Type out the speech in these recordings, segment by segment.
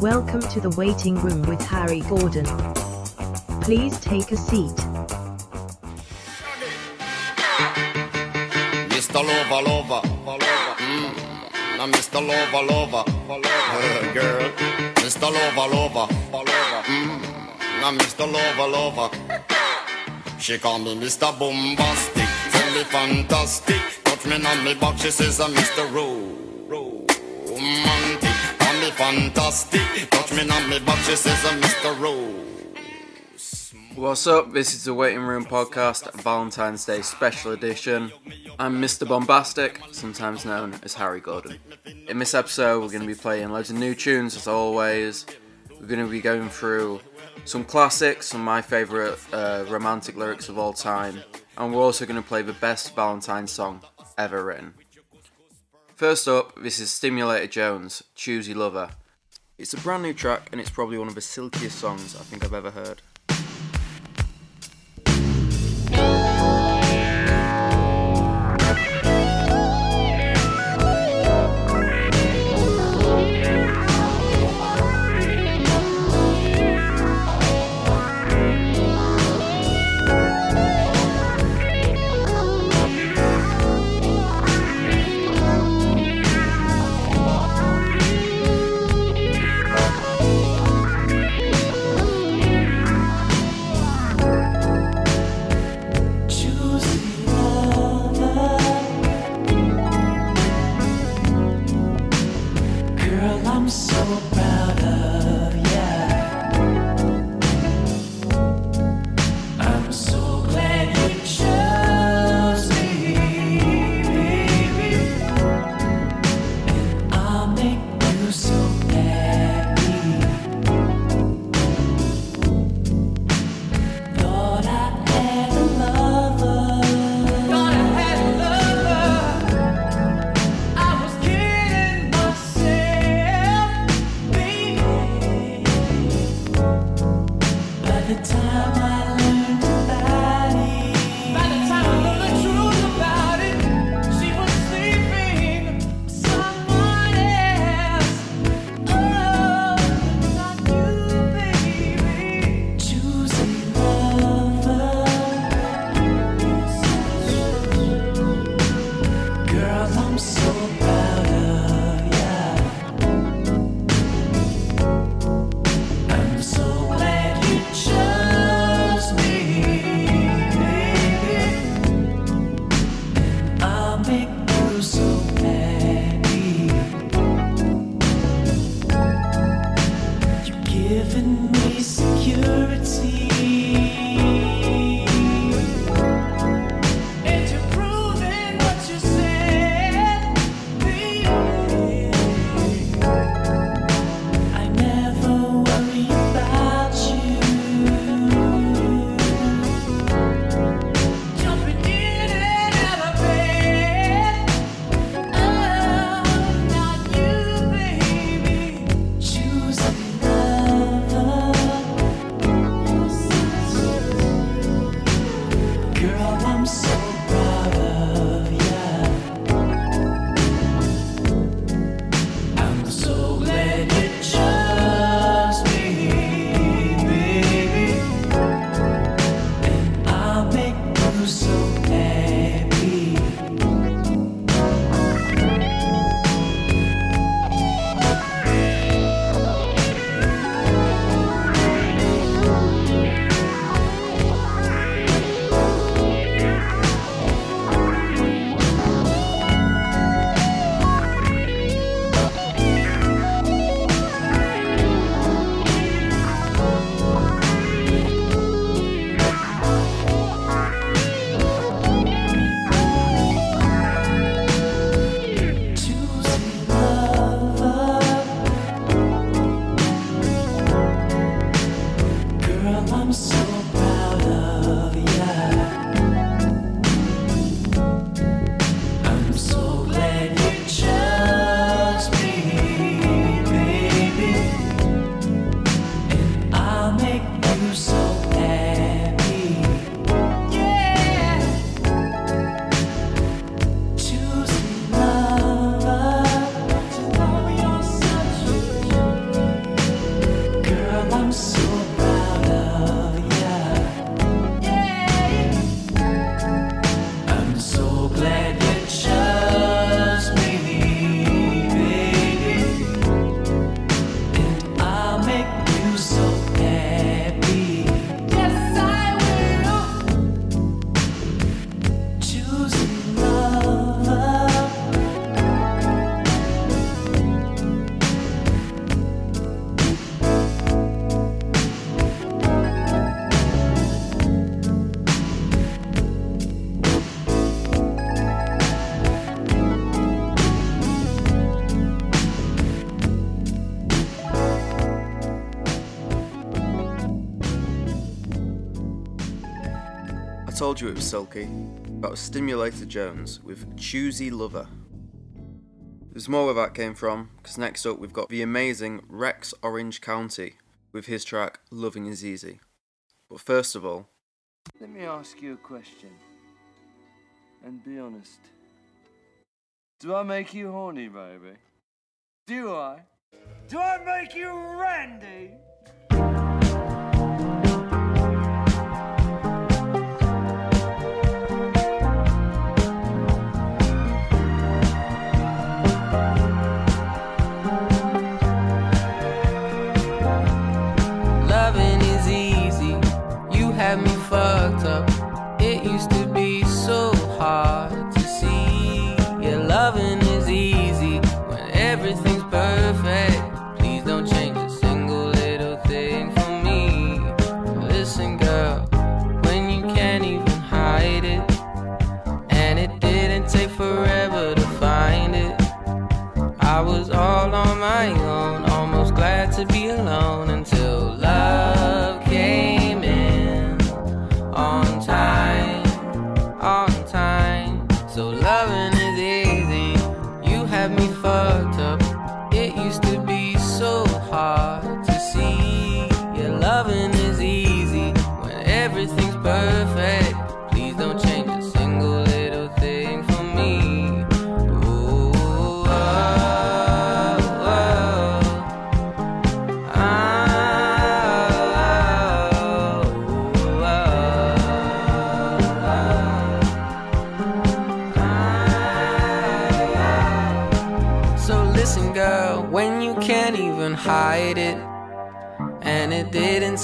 Welcome to the waiting room with Harry Gordon. Please take a seat. Mr. Lover, lover, mm. Now Mr. Lover, lover, girl. Mr. Lover, lover, mm. Now Mr. Lover, lover. She call me Mr. Bombastic, tell me fantastic. Touch me on me back, she says I'm Mr. Ro, romantic. Call me fantastic, touch me on me back, she says Mr. Ro. What's up? This is the Waiting Room Podcast, Valentine's Day special edition. I'm Mr. Bombastic, sometimes known as Harry Gordon. In this episode, we're going to be playing loads of new tunes as always. We're going to be going through some classics, some of my favourite uh, romantic lyrics of all time, and we're also going to play the best Valentine's song ever written. First up, this is Stimulator Jones, Choosy Lover. It's a brand new track, and it's probably one of the silkiest songs I think I've ever heard. Told you it was silky, about Stimulator Jones with Choosy Lover. There's more where that came from, because next up we've got the amazing Rex Orange County with his track Loving Is Easy. But first of all, Let me ask you a question. And be honest. Do I make you horny, baby? Do I? Do I make you randy?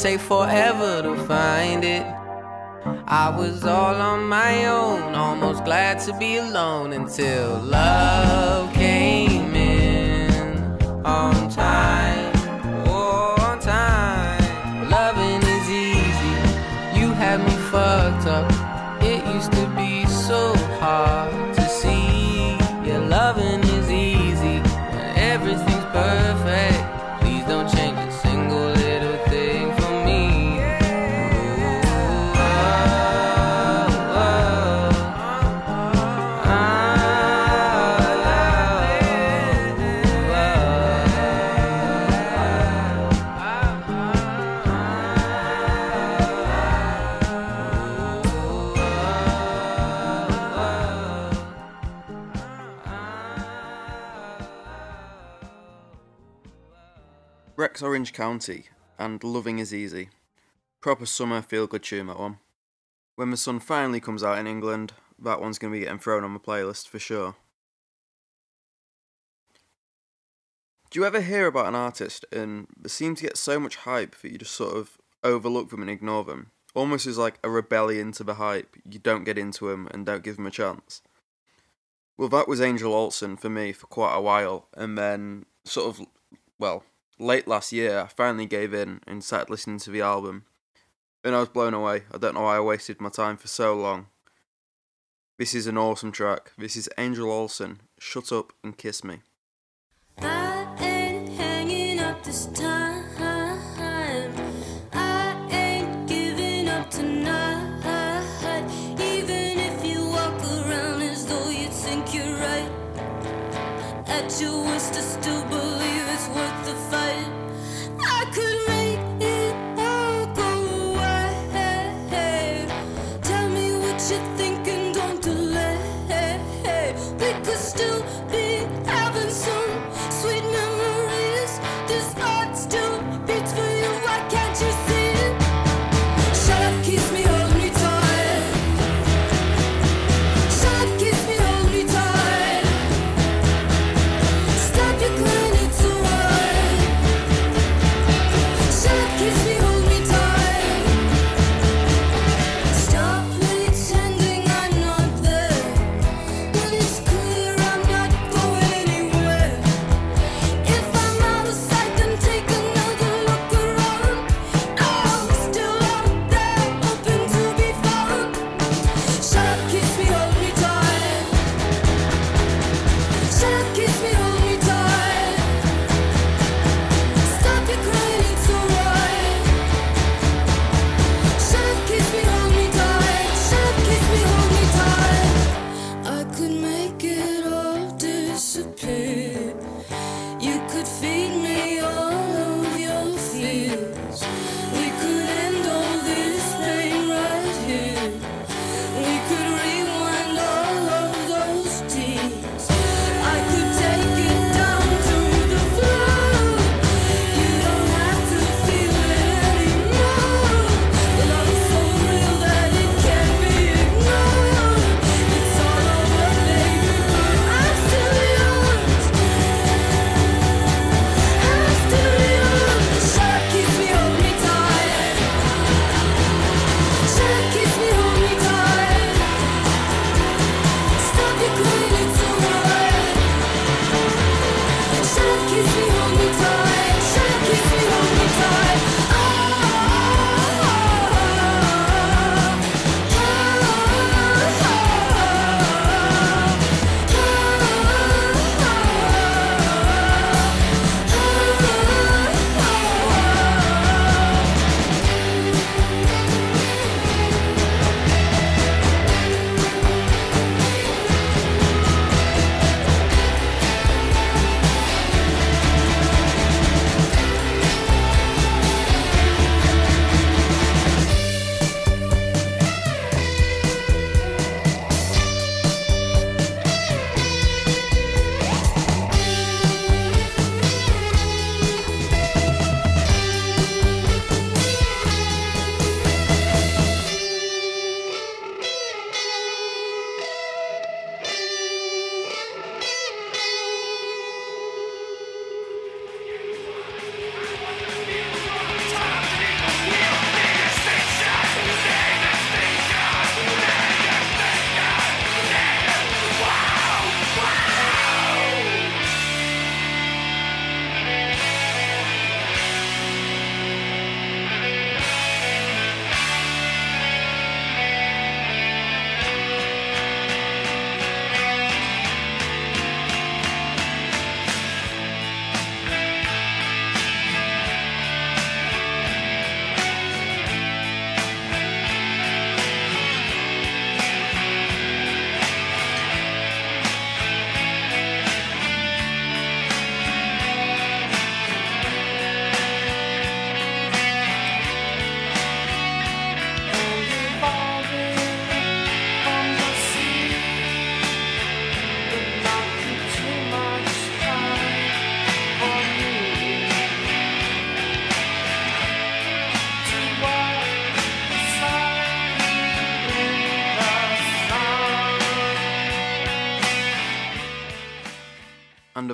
Take forever to find it. I was all on my own, almost glad to be alone until love came in on time. Rex Orange County and Loving Is Easy. Proper summer feel good tune, that one. When the sun finally comes out in England, that one's going to be getting thrown on my playlist for sure. Do you ever hear about an artist and they seem to get so much hype that you just sort of overlook them and ignore them? Almost as like a rebellion to the hype. You don't get into them and don't give them a chance. Well, that was Angel Olsen for me for quite a while, and then sort of, well, late last year, I finally gave in and started listening to the album. And I was blown away. I don't know why I wasted my time for so long. This is an awesome track. This is Angel Olsen, Shut Up and Kiss Me. I ain't hanging up this time. I ain't giving up tonight. Even if you walk around as though you think you're right. At your worst, still believe fight.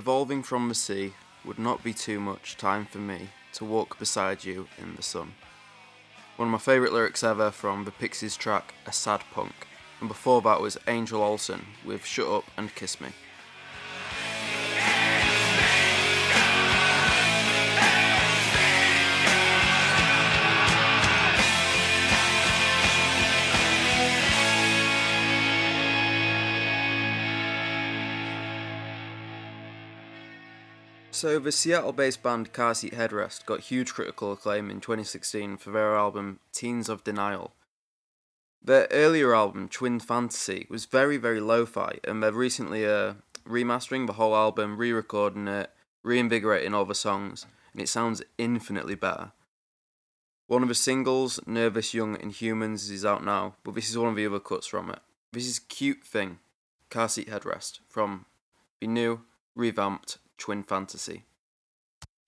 Evolving from the sea would not be too much time for me to walk beside you in the sun. One of my favourite lyrics ever from the Pixies track A Sad Punk, and before that was Angel Olsen with Shut Up and Kiss Me. So, the Seattle based band Car Seat Headrest got huge critical acclaim in 2016 for their album Teens of Denial. Their earlier album, Twin Fantasy, was very, very lo fi, and they're recently uh, remastering the whole album, re recording it, reinvigorating all the songs, and it sounds infinitely better. One of the singles, Nervous Young Inhumans, is out now, but this is one of the other cuts from it. This is Cute Thing, Car Seat Headrest, from the new, revamped Twin Fantasy.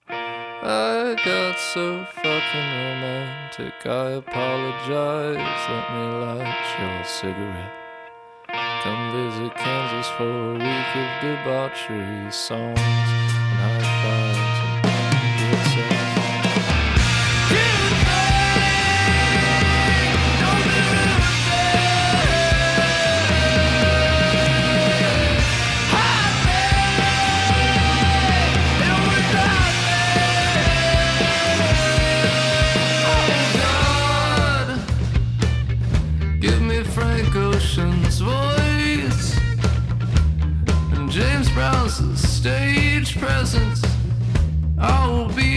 I got so fucking romantic. I apologize. Let me light your cigarette. Come visit Kansas for a week of debauchery songs presence. I will be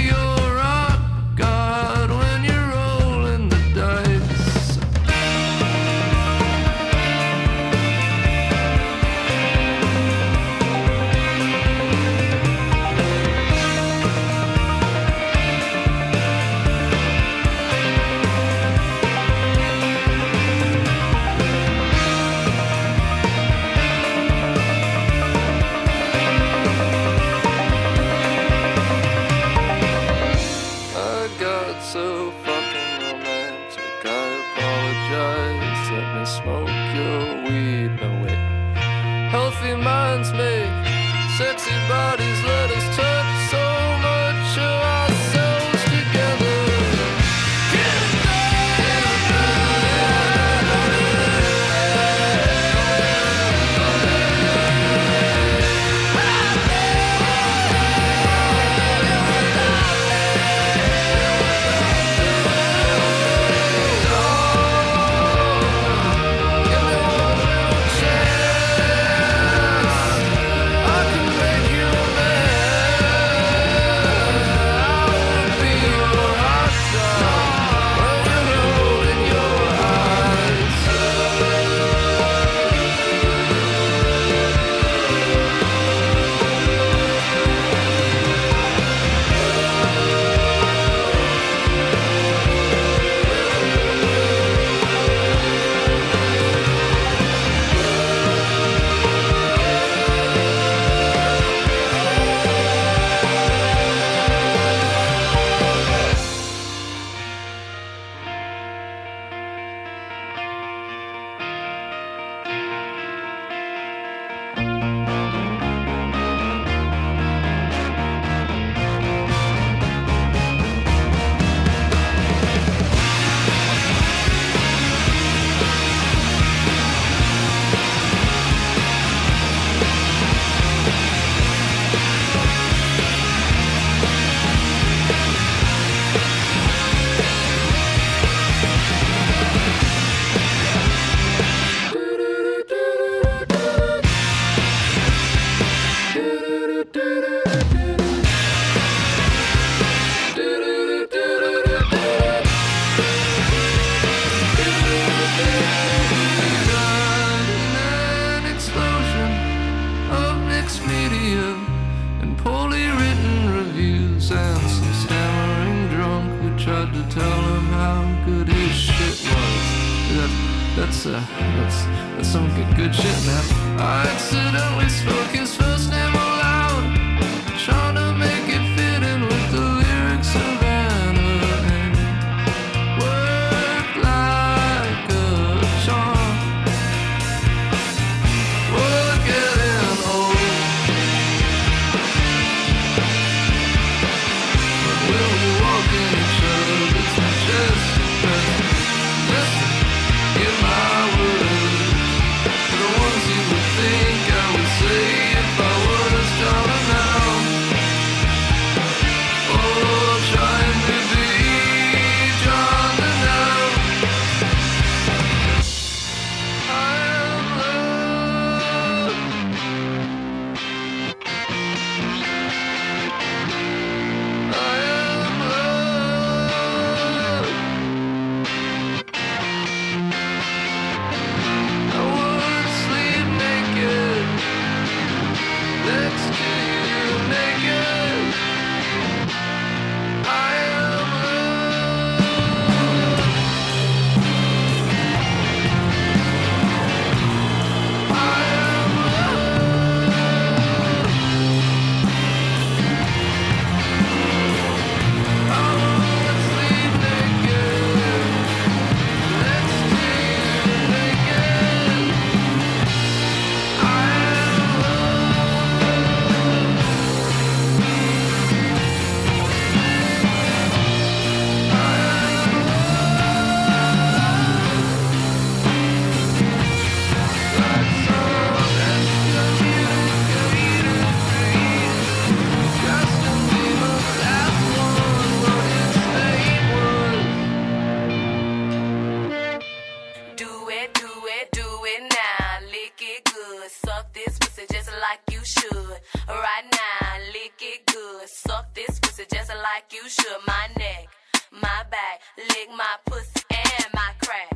should. My neck, my back, lick my pussy and my crack.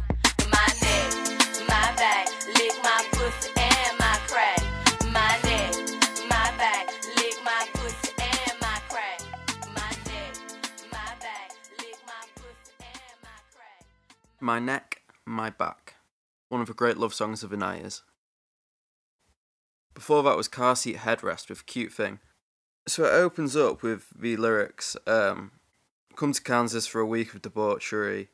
My neck, my back, lick my pussy and my crack. My neck, my back, lick my pussy and my crack. My neck, my back, lick my pussy and my crack. My Neck, My Back. One of the great love songs of 90s. Before that was Car Seat Headrest with Cute Thing. So it opens up with the lyrics um, Come to Kansas for a week of debauchery,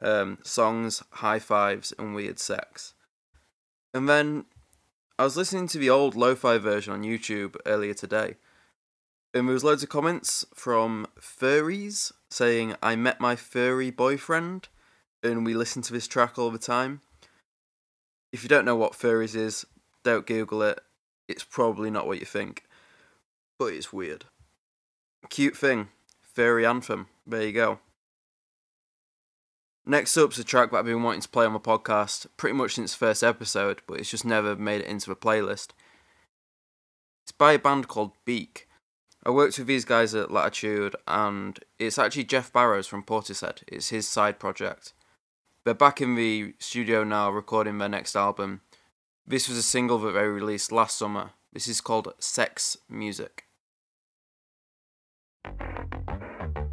um, songs, high fives, and weird sex. And then I was listening to the old lo fi version on YouTube earlier today, and there was loads of comments from furries saying, I met my furry boyfriend and we listen to this track all the time. If you don't know what furries is, don't Google it. It's probably not what you think, but it's weird. Cute thing, Fairy anthem. There you go. Next up's a track that I've been wanting to play on my podcast pretty much since first episode, but it's just never made it into the playlist. It's by a band called Beak. I worked with these guys at Latitude, and it's actually Geoff Barrows from Portishead. It's his side project. They're back in the studio now recording their next album. This was a single that they released last summer. This is called Sex Music. Thank you.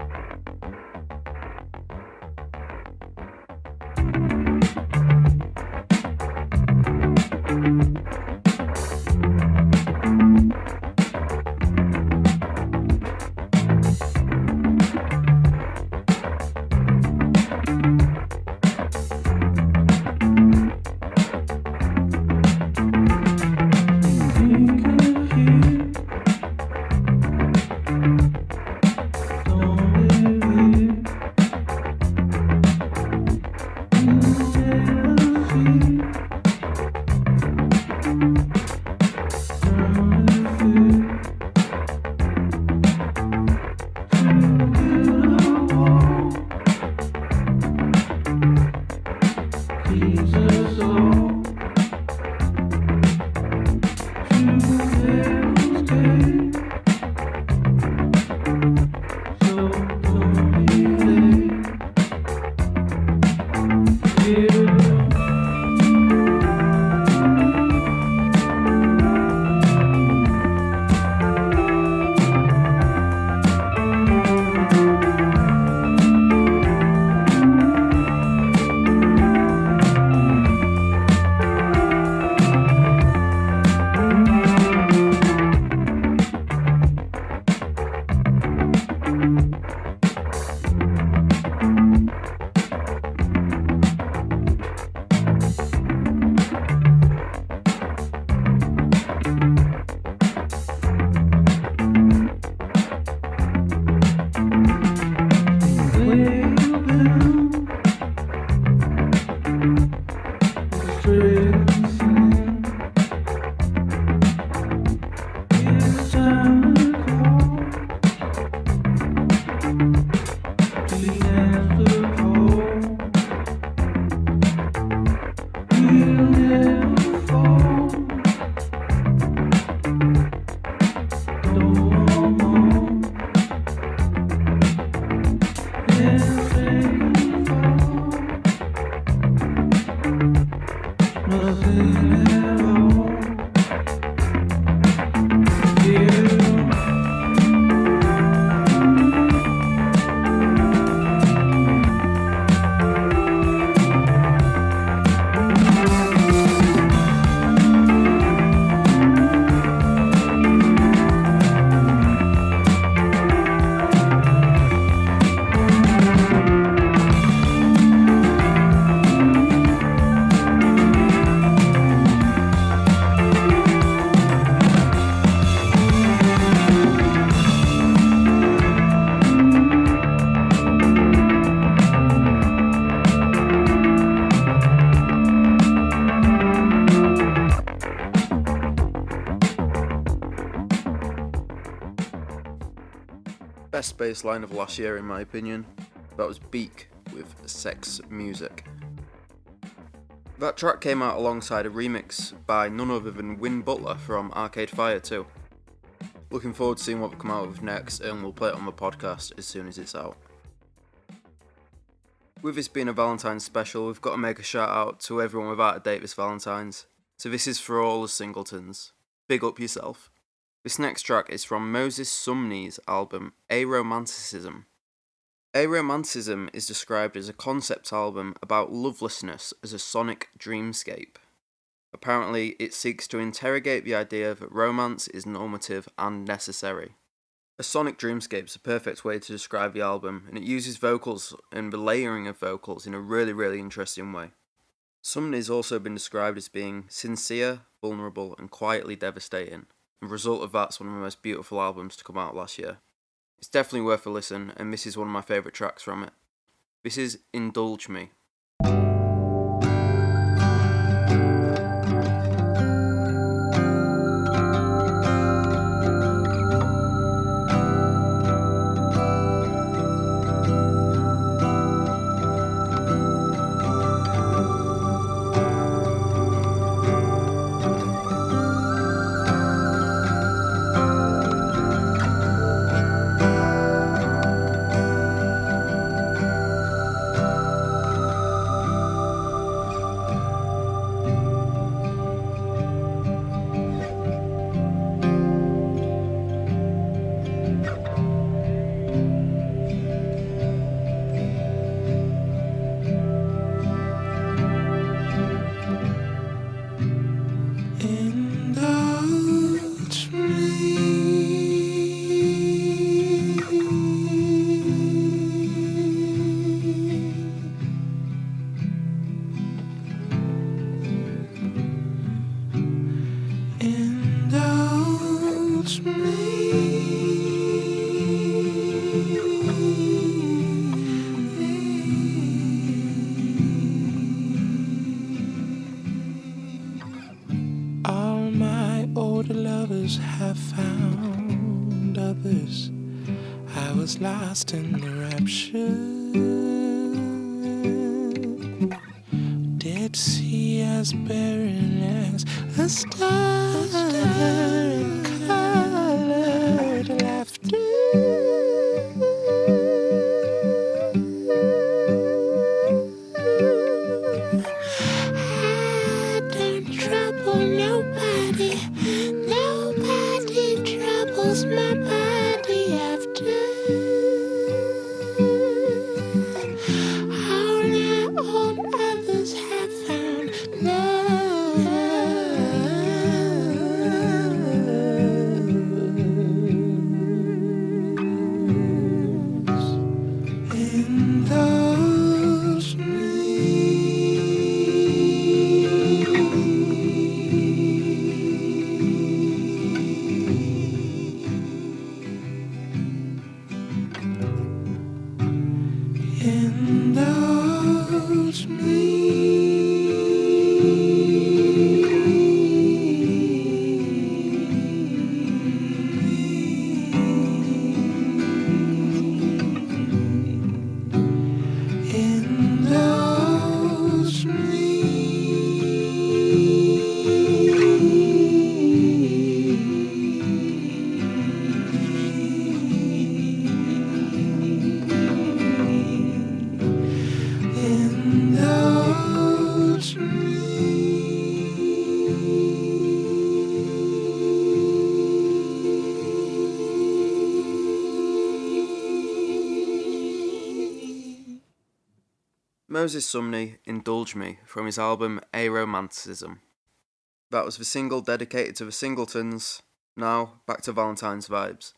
Best bass line of last year, in my opinion. That was Beak with Sex Music. That track came out alongside a remix by none other than Win Butler from Arcade Fire 2. Looking forward to seeing what we come out with next, and we'll play it on the podcast as soon as it's out. With this being a Valentine's special, we've got to make a shout out to everyone without a date this Valentine's. So this is for all the singletons. Big up yourself. This next track is from Moses Sumney's album Aromanticism. Aromanticism is described as a concept album about lovelessness as a sonic dreamscape. Apparently, it seeks to interrogate the idea that romance is normative and necessary. A sonic dreamscape is a perfect way to describe the album, and it uses vocals and the layering of vocals in a really, really interesting way. Sumney has also been described as being sincere, vulnerable, and quietly devastating. Result of that's one of the most beautiful albums to come out last year. It's definitely worth a listen, and this is one of my favourite tracks from it. This is Indulge Me. Moses Sumney, Indulge Me, from his album Aromanticism. That was the single dedicated to the singletons. Now, back to Valentine's vibes.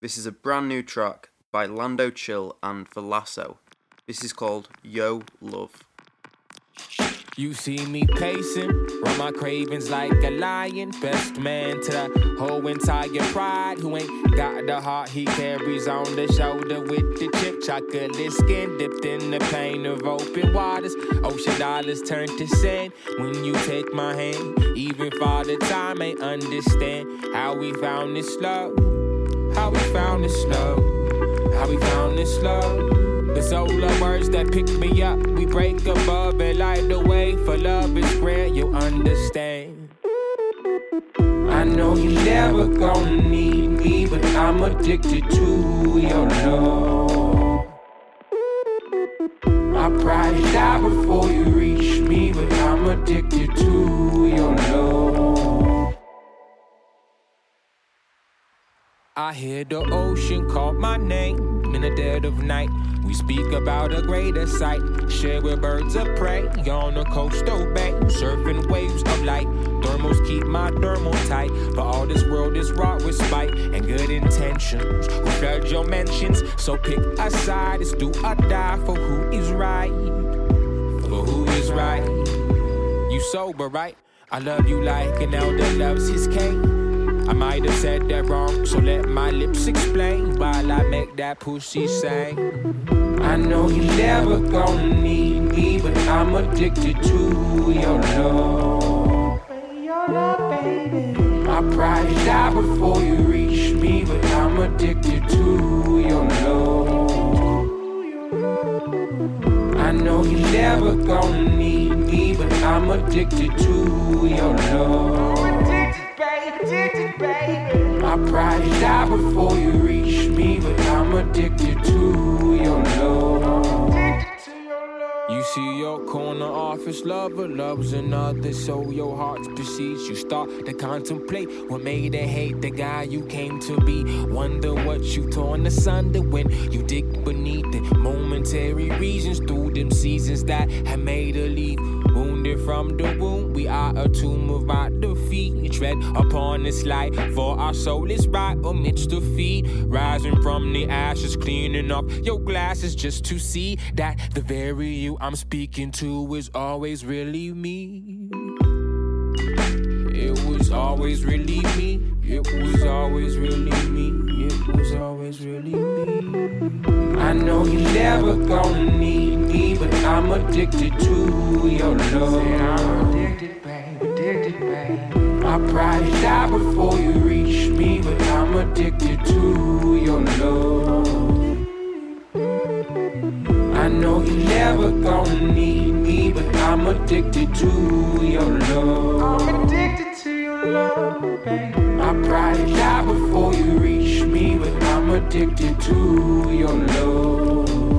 This is a brand new track by Lando Chill and The Lasso. This is called Yo Love. You see me pacing, run my cravings like a lion. Best man to the whole entire pride. Who ain't got the heart he carries on the shoulder with the chip. Chocolate skin dipped in the pain of open waters. Ocean dollars turn to sand when you take my hand. Even Father Time ain't understand how we found this love. How we found this love. How we found this love. Zola words that pick me up. We break above and light the way for love is grand, you understand. I know you never gonna need me, but I'm addicted to your love. I probably die before you reach me, but I'm addicted to your love. I hear the ocean call my name in the dead of night. We speak about a greater sight, share with birds of prey on a coastal bay, surfing waves of light. Thermals keep my thermal tight, but all this world is wrought with spite and good intentions. We felt your mentions, so pick a side. It's do or die for who is right, for who is right. You sober, right? I love you like an elder loves his cane. I might have said that wrong, so let my lips explain while I make that pussy sing. I know you're never gonna need me, but I'm addicted to your love. My pride die before you reach me, but I'm addicted to your love. I know you're never gonna need me, but I'm addicted to your love. My pride die before you reach me, but I'm addicted to your love. You see your corner office lover loves another, so your heart precedes. You start to contemplate what made her hate the guy you came to be. Wonder what you torn asunder when you dig beneath the momentary reasons through them seasons that have made her leave. From the womb, we are a tomb of our defeat. Tread upon this light, for our soul is right amidst the feet. Rising from the ashes, cleaning up your glasses just to see that the very you I'm speaking to is always really me. Always really me. It was always really me. It was always really me. I know you're never gonna need me, but I'm addicted to your love. I'm addicted, babe, addicted, babe. My pride die before you reach me, but I'm addicted to your love. I know you're never gonna need me, but I'm addicted to your love. I'm addicted My pride die before you reach me, but I'm addicted to your love.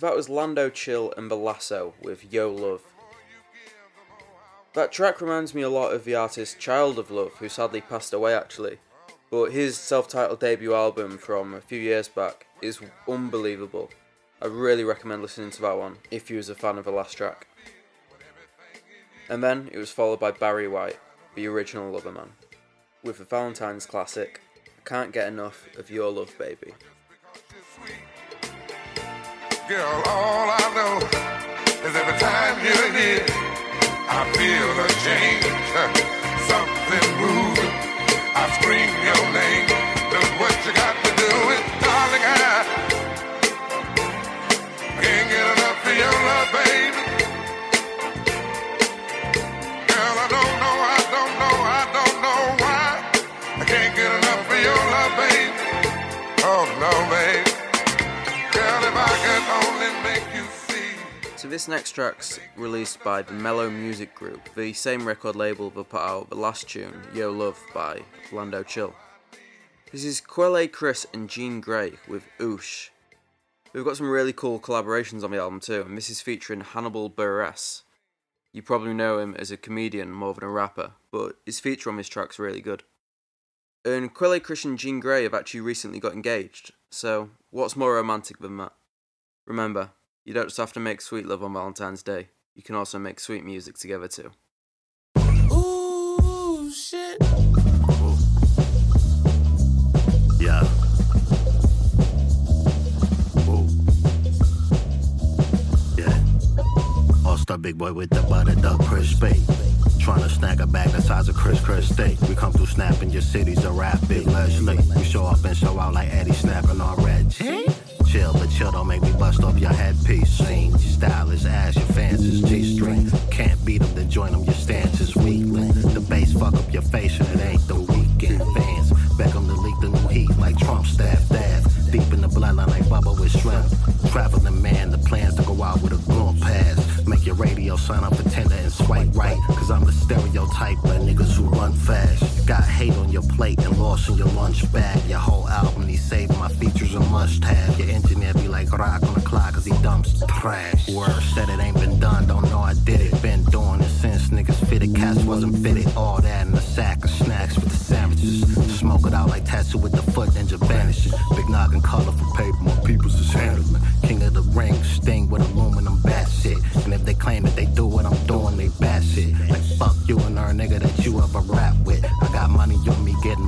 That was Lando Chill and Belasso with Yo Love. That track reminds me a lot of the artist Child of Lov, who sadly passed away actually. But his self titled debut album from a few years back is unbelievable. I really recommend listening to that one if you was a fan of the last track. And then it was followed by Barry White, the original Loverman, with the Valentine's classic, I Can't Get Enough of Your Love Baby. Girl, all I know is every time you're here, I feel a change, something moving. I scream your name. Look what you got to do it, darling. I can't get enough of your love, baby. Girl, I don't know, I don't know, I don't know why. I can't get enough of your love, baby. Oh no, baby. So this next track's released by the Mello Music Group, the same record label that put out the last tune, Yo Love by Lando Chill. This is Quelle Chris and Jean Grae with Oosh. We've got some really cool collaborations on the album too, and this is featuring Hannibal Buress. You probably know him as a comedian more than a rapper, but his feature on this track's really good. And Quelle Chris and Jean Grae have actually recently got engaged, so what's more romantic than that? Remember, you don't just have to make sweet love on Valentine's Day, you can also make sweet music together too. Ooh, shit. Yeah. Whoa. Yeah. All star big boy with the body dog press spade. Trying to snag a bag the size of Chris Chris steak. We come through snapping your cities a rap big Leslie. We show up and show out like Eddie snapping on red. Chill, but chill don't make me bust off your headpiece. Your style is ass, your fans is G-string. Can't beat them, then join them, your stance is weakling. The bass fuck up your face and it ain't the weekend. Fans, beg them to leak the new heat like Trump staff death. Deep in the bloodline like Bubba with shrimp. Traveling man, the plans to go out with a gun pass. Make your radio sign up for Tinder and swipe right. Cause I'm the stereotype of niggas who run fast. Got hate on your plate and lost in your lunch bag. Your whole album needs saving my features a must have. Your engineer be like rock on the clock cause he dumps trash. Word said it ain't been done, don't know I did it. Been doing it since niggas fitted, cats wasn't fitted. All that in a sack of snacks with the sandwiches. Smoke it out like tattoo with the foot ninja vanishing. Big noggin colorful paper, my people's is handling. King of the ring, sting with aluminum bat shit. And if they claim that they do what I'm doing, they bat shit. Like fuck you and her nigga that you ever rap with. I got money on me getting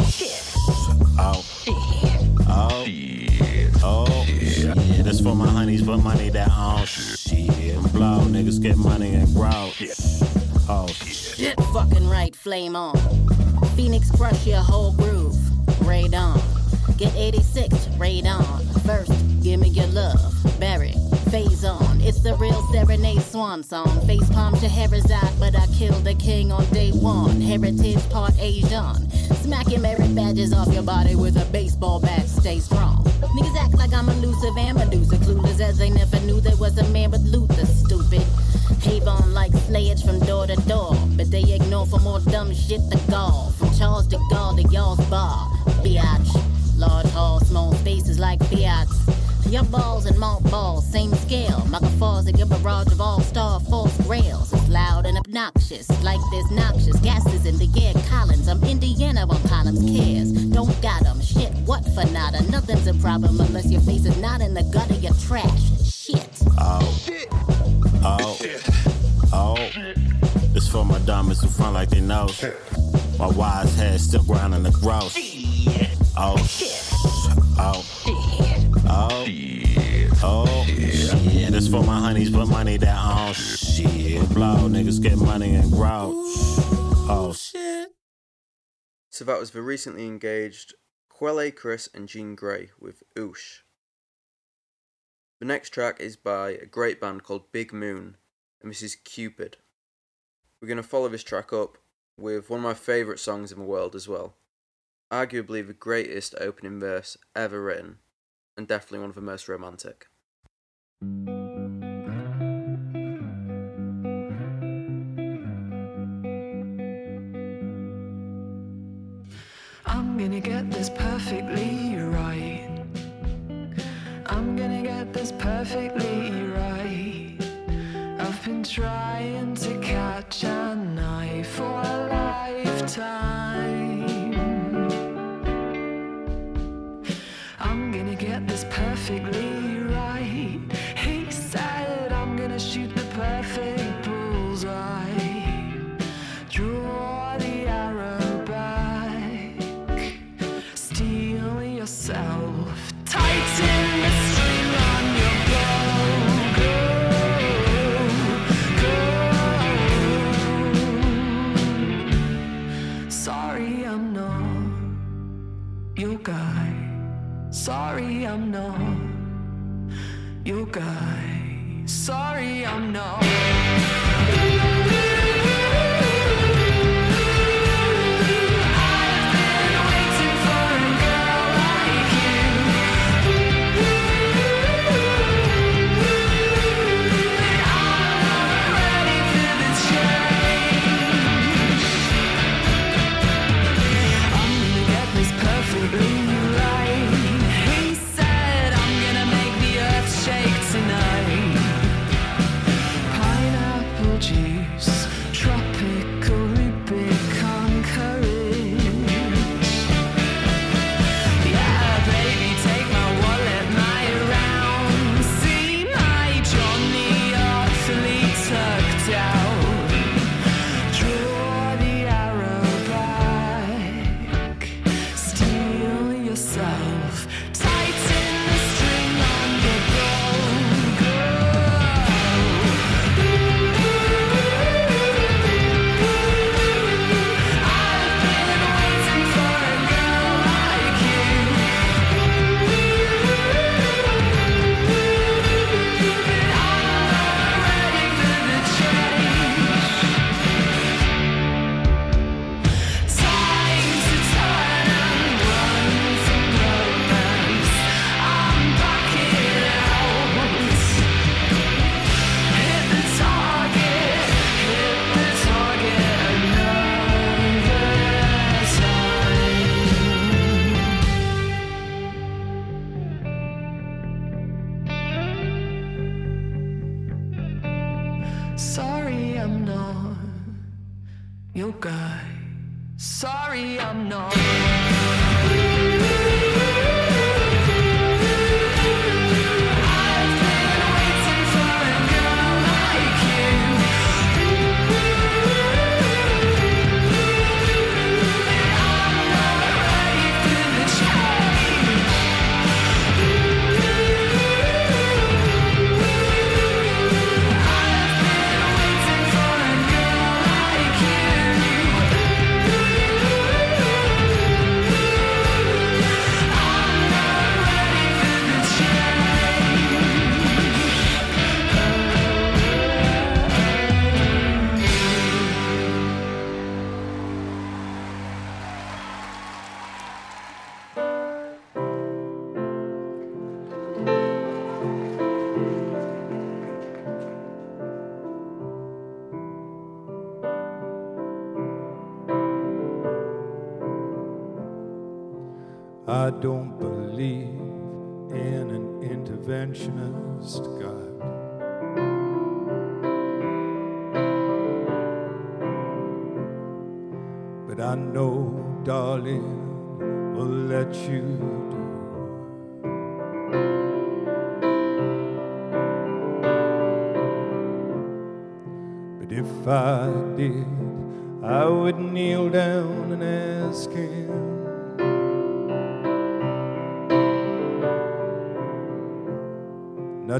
Oh. Shit. Oh. Oh. Oh. Yeah, this for my honeys, but money that on shit. Blow niggas get money and grow. Oh. Shit, fucking right, flame on. Phoenix crush your whole groove. Raid on. Get 86, raid on. First, give me your love. Barry, phase on. It's the real serenade swan song. Face palm Scheherazade, but I killed the king on day one. Heritage part Asian. Smack your merit badges off your body with a baseball bat. Stay strong. Niggas act like I'm elusive and Medusa. Clueless as they never knew there was a man with Luther. Stupid. Avon like slayage from door to door. But they ignore for more dumb shit to gall. From Charles de Gaulle to y'all's bar. Biatch. Large hall, small spaces like Fiats. Your balls and malt balls, same scale. Microphones at your barrage of all-star false grails. It's loud and obnoxious, like there's noxious gases in the air. Collins, I'm Indiana on columns. Cares, don't got 'em. Shit, what for nada? Nothing's a problem unless your face is not in the gutter. You're trash. Shit. Oh. Oh. Oh. This for my diamonds who front like they know. My wise head still grinding the gross. Oh. Oh. Oh. shit. Oh. Yeah, this for my honeys, but money that on oh, shit. Blow niggas get money and grow. Oh. shit. So that was the recently engaged Quelle Chris and Jean Grae with Oosh. The next track is by a great band called Big Moon, and this is Cupid. We're going to follow this track up with one of my favourite songs in the world as well. Arguably the greatest opening verse ever written, and definitely one of the most romantic. I'm gonna get this perfectly right. I'm gonna get this perfectly right. I've been trying to catch perfectly right. He said, I'm gonna shoot the perfect bullseye. Draw the arrow back. Steal yourself. Tighten the string on your bow. Go, go. Sorry, I'm not your guy. Sorry, I'm not your guys. Sorry, I'm not.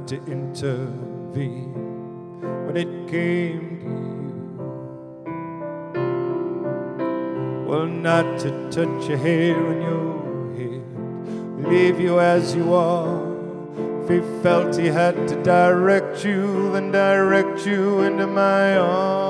To intervene when it came to you. Well, not to touch your hair on your head, leave you as you are. If he felt he had to direct you, then direct you into my arms.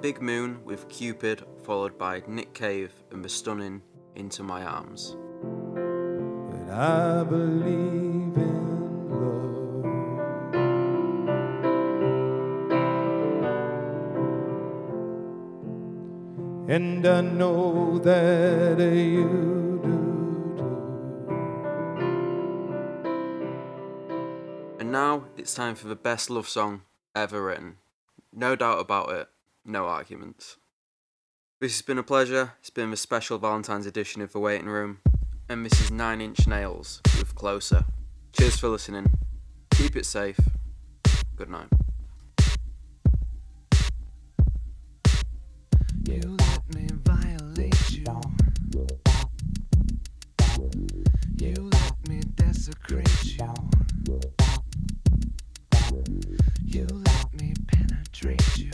Big Moon with Cupid, followed by Nick Cave and the stunning Into My Arms. But I believe in love. And I know that you do. And now now it's time for the best love song ever written. No doubt about it, no arguments. This has been a pleasure. It's been a special Valentine's edition of The Waiting Room, and this is Nine Inch Nails with Closer. Cheers for listening. Keep it safe. Good night. You let me violate you. You let me desecrate you. You let me penetrate. You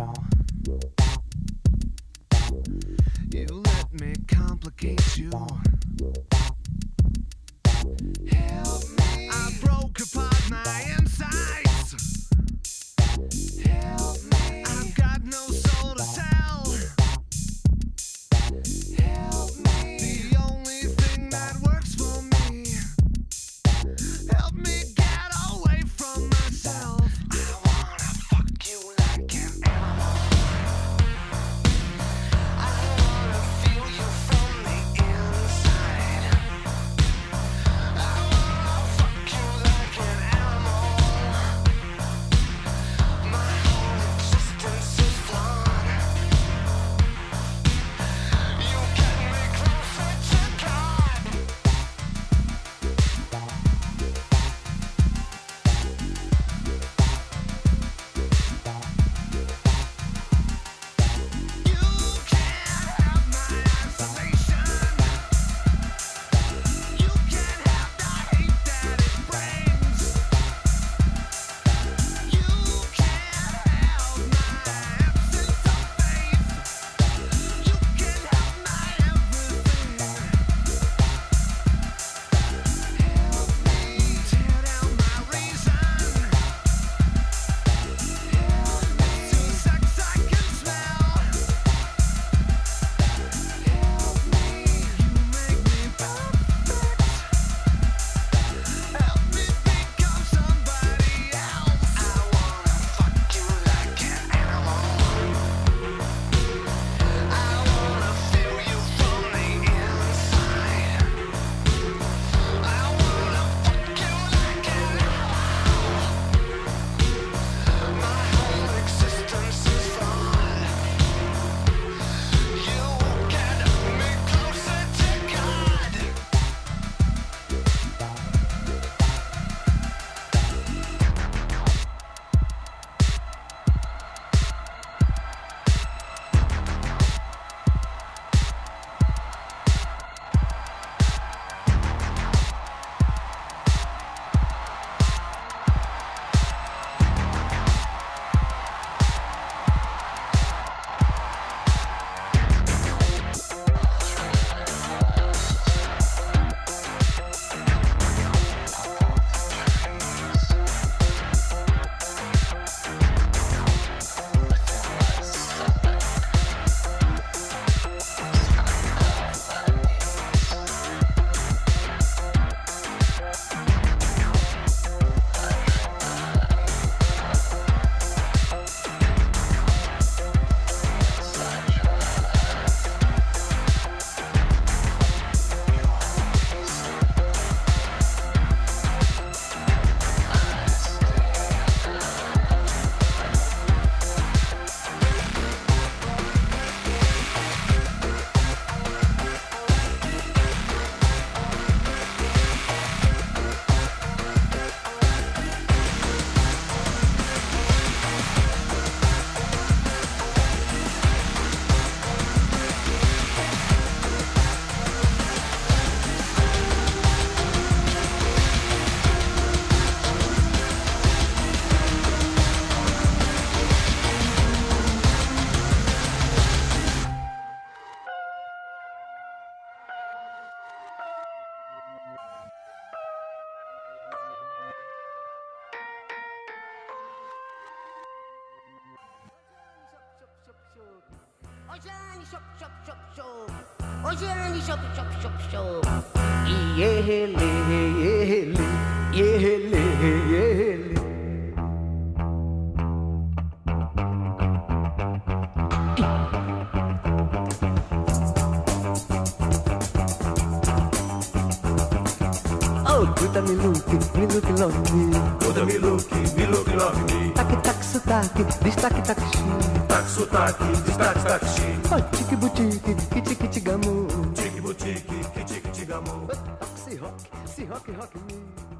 taque, destaque, taxi, chique. Sotaque, destaque, taxi. chique. Oh, tique, boutique, que tique, tigamo. Tique, boutique, que tique, tigamo. Oxi, rock, se rock, rock me.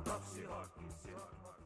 Rock, rock, rock.